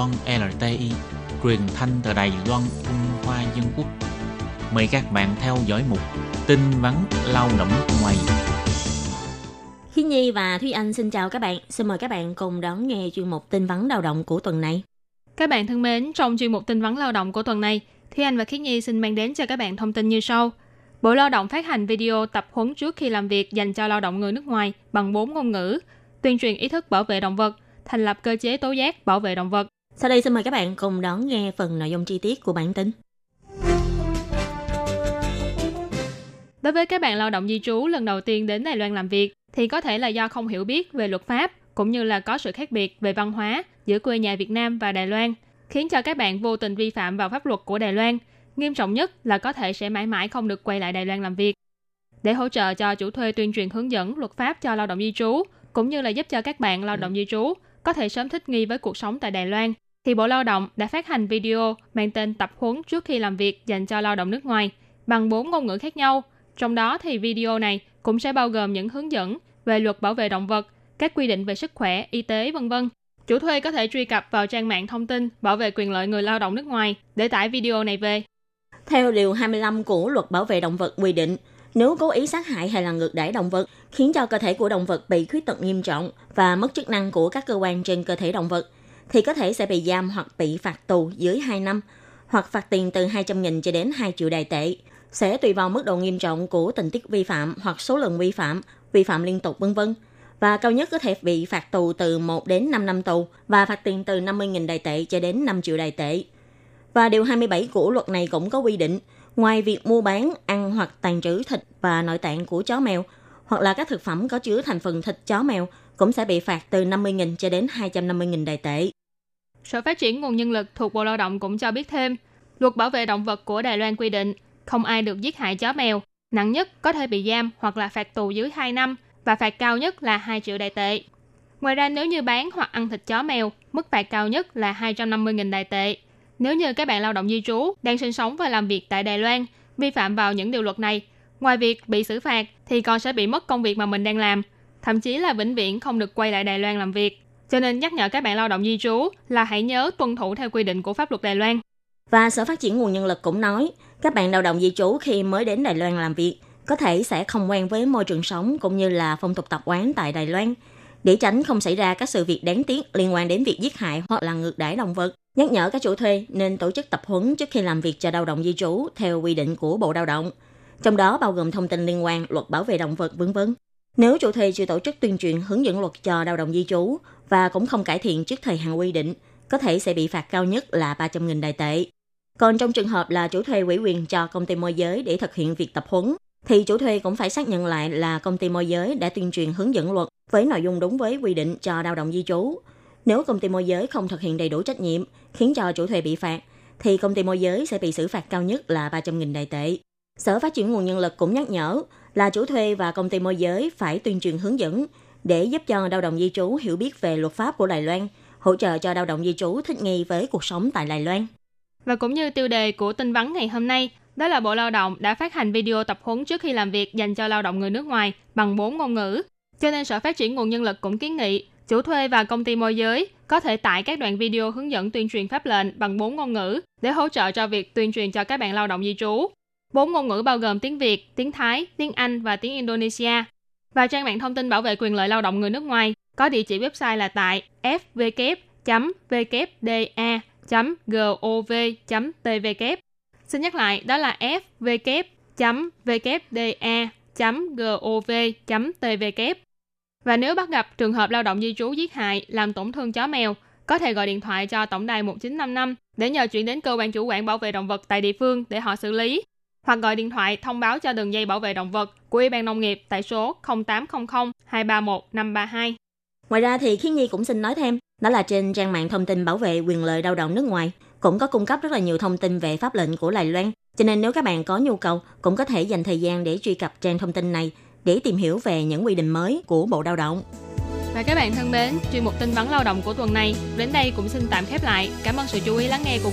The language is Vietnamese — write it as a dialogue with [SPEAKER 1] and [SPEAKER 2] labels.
[SPEAKER 1] Loan LTI, truyền thanh từ Đài Loan, Trung Hoa Dân Quốc. Mời các bạn theo dõi mục tin vắn lao động nước ngoài.
[SPEAKER 2] Khi Nhi và Thúy Anh xin chào các bạn. Xin mời các bạn cùng đón nghe chuyên mục tin vắn lao động của tuần này.
[SPEAKER 3] Các bạn thân mến, trong chuyên mục tin vắn lao động của tuần này, Thúy Anh và Khiết Nhi xin mang đến cho các bạn thông tin như sau. Bộ Lao động phát hành video tập huấn trước khi làm việc dành cho lao động người nước ngoài bằng 4 ngôn ngữ, tuyên truyền ý thức bảo vệ động vật, thành lập cơ chế tố giác bảo vệ động vật.
[SPEAKER 2] Sau đây xin mời các bạn cùng đón nghe phần nội dung chi tiết của bản tin.
[SPEAKER 3] Đối với các bạn lao động di trú lần đầu tiên đến Đài Loan làm việc thì có thể là do không hiểu biết về luật pháp cũng như là có sự khác biệt về văn hóa giữa quê nhà Việt Nam và Đài Loan, khiến cho các bạn vô tình vi phạm vào pháp luật của Đài Loan. Nghiêm trọng nhất là có thể sẽ mãi mãi không được quay lại Đài Loan làm việc. Để hỗ trợ cho chủ thuê tuyên truyền hướng dẫn luật pháp cho lao động di trú, cũng như là giúp cho các bạn lao động di trú có thể sớm thích nghi với cuộc sống tại Đài Loan, thì Bộ Lao động đã phát hành video mang tên tập huấn trước khi làm việc dành cho lao động nước ngoài bằng 4 ngôn ngữ khác nhau. Trong đó thì video này cũng sẽ bao gồm những hướng dẫn về luật bảo vệ động vật, các quy định về sức khỏe, y tế, vân vân. Chủ thuê có thể truy cập vào trang mạng thông tin bảo vệ quyền lợi người lao động nước ngoài để tải video này về.
[SPEAKER 2] Theo Điều 25 của Luật Bảo vệ Động vật quy định, nếu cố ý sát hại hay là ngược đãi động vật, khiến cho cơ thể của động vật bị khuyết tật nghiêm trọng và mất chức năng của các cơ quan trên cơ thể động vật, thì có thể sẽ bị giam hoặc bị phạt tù dưới 2 năm, hoặc phạt tiền từ 200.000 cho đến 2 triệu đài tệ. Sẽ tùy vào mức độ nghiêm trọng của tình tiết vi phạm hoặc số lần vi phạm, vi phạm liên tục vân vân và cao nhất có thể bị phạt tù từ 1 đến 5 năm tù và phạt tiền từ 50.000 đài tệ cho đến 5 triệu đài tệ. Và điều 27 của luật này cũng có quy định, ngoài việc mua bán, ăn hoặc tàn trữ thịt và nội tạng của chó mèo, hoặc là các thực phẩm có chứa thành phần thịt chó mèo cũng sẽ bị phạt từ 50.000 cho đến 250.000 đài tệ.
[SPEAKER 3] Sở Phát triển Nguồn Nhân lực thuộc Bộ Lao động cũng cho biết thêm, luật bảo vệ động vật của Đài Loan quy định không ai được giết hại chó mèo, nặng nhất có thể bị giam hoặc là phạt tù dưới 2 năm và phạt cao nhất là 2 triệu đài tệ. Ngoài ra nếu như bán hoặc ăn thịt chó mèo, mức phạt cao nhất là 250.000 đài tệ. Nếu như các bạn lao động di trú đang sinh sống và làm việc tại Đài Loan vi phạm vào những điều luật này, ngoài việc bị xử phạt thì còn sẽ bị mất công việc mà mình đang làm, thậm chí là vĩnh viễn không được quay lại Đài Loan làm việc. Cho nên nhắc nhở các bạn lao động di trú là hãy nhớ tuân thủ theo quy định của pháp luật Đài Loan.
[SPEAKER 2] Và Sở Phát triển Nguồn Nhân lực cũng nói, các bạn lao động di trú khi mới đến Đài Loan làm việc có thể sẽ không quen với môi trường sống cũng như là phong tục tập quán tại Đài Loan. Để tránh không xảy ra các sự việc đáng tiếc liên quan đến việc giết hại hoặc là ngược đãi động vật, nhắc nhở các chủ thuê nên tổ chức tập huấn trước khi làm việc cho lao động di trú theo quy định của Bộ Lao động. Trong đó bao gồm thông tin liên quan luật bảo vệ động vật vân vân. Nếu chủ thuê chưa tổ chức tuyên truyền hướng dẫn luật cho lao động di trú và cũng không cải thiện trước thời hạn quy định, có thể sẽ bị phạt cao nhất là 300.000 đài tệ. Còn trong trường hợp là chủ thuê ủy quyền cho công ty môi giới để thực hiện việc tập huấn, thì chủ thuê cũng phải xác nhận lại là công ty môi giới đã tuyên truyền hướng dẫn luật với nội dung đúng với quy định cho lao động di trú. Nếu công ty môi giới không thực hiện đầy đủ trách nhiệm, khiến cho chủ thuê bị phạt, thì công ty môi giới sẽ bị xử phạt cao nhất là 300.000 đại tệ. Sở Phát triển Nguồn Nhân lực cũng nhắc nhở là chủ thuê và công ty môi giới phải tuyên truyền hướng dẫn để giúp cho lao động di trú hiểu biết về luật pháp của Đài Loan, hỗ trợ cho lao động di trú thích nghi với cuộc sống tại Đài Loan.
[SPEAKER 3] Và cũng như tiêu đề của tin vắn ngày hôm nay, đó là Bộ Lao động đã phát hành video tập huấn trước khi làm việc dành cho lao động người nước ngoài bằng 4 ngôn ngữ. Cho nên Sở Phát triển Nguồn Nhân lực cũng kiến nghị chủ thuê và công ty môi giới có thể tải các đoạn video hướng dẫn tuyên truyền pháp lệnh bằng 4 ngôn ngữ để hỗ trợ cho việc tuyên truyền cho các bạn lao động di trú. Bốn ngôn ngữ bao gồm tiếng Việt, tiếng Thái, tiếng Anh và tiếng Indonesia. Và trang mạng thông tin bảo vệ quyền lợi lao động người nước ngoài có địa chỉ website là tại fvk.wda.gov.tvk. Xin nhắc lại, đó là fvk.wda.gov.tvk. Và nếu bắt gặp trường hợp lao động di trú giết hại, làm tổn thương chó mèo, có thể gọi điện thoại cho tổng đài 1955 để nhờ chuyển đến cơ quan chủ quản bảo vệ động vật tại địa phương để họ xử lý hoặc gọi điện thoại thông báo cho đường dây bảo vệ động vật của Ủy ban Nông nghiệp tại số 0800 231 532.
[SPEAKER 2] Ngoài ra thì Khiến Nhi cũng xin nói thêm, đó là trên trang mạng thông tin bảo vệ quyền lợi lao động nước ngoài cũng có cung cấp rất là nhiều thông tin về pháp lệnh của Đài Loan. Cho nên nếu các bạn có nhu cầu cũng có thể dành thời gian để truy cập trang thông tin này để tìm hiểu về những quy định mới của Bộ Lao động.
[SPEAKER 3] Và các bạn thân mến, chuyên mục tin vấn lao động của tuần này đến đây cũng xin tạm khép lại. Cảm ơn sự chú ý lắng nghe của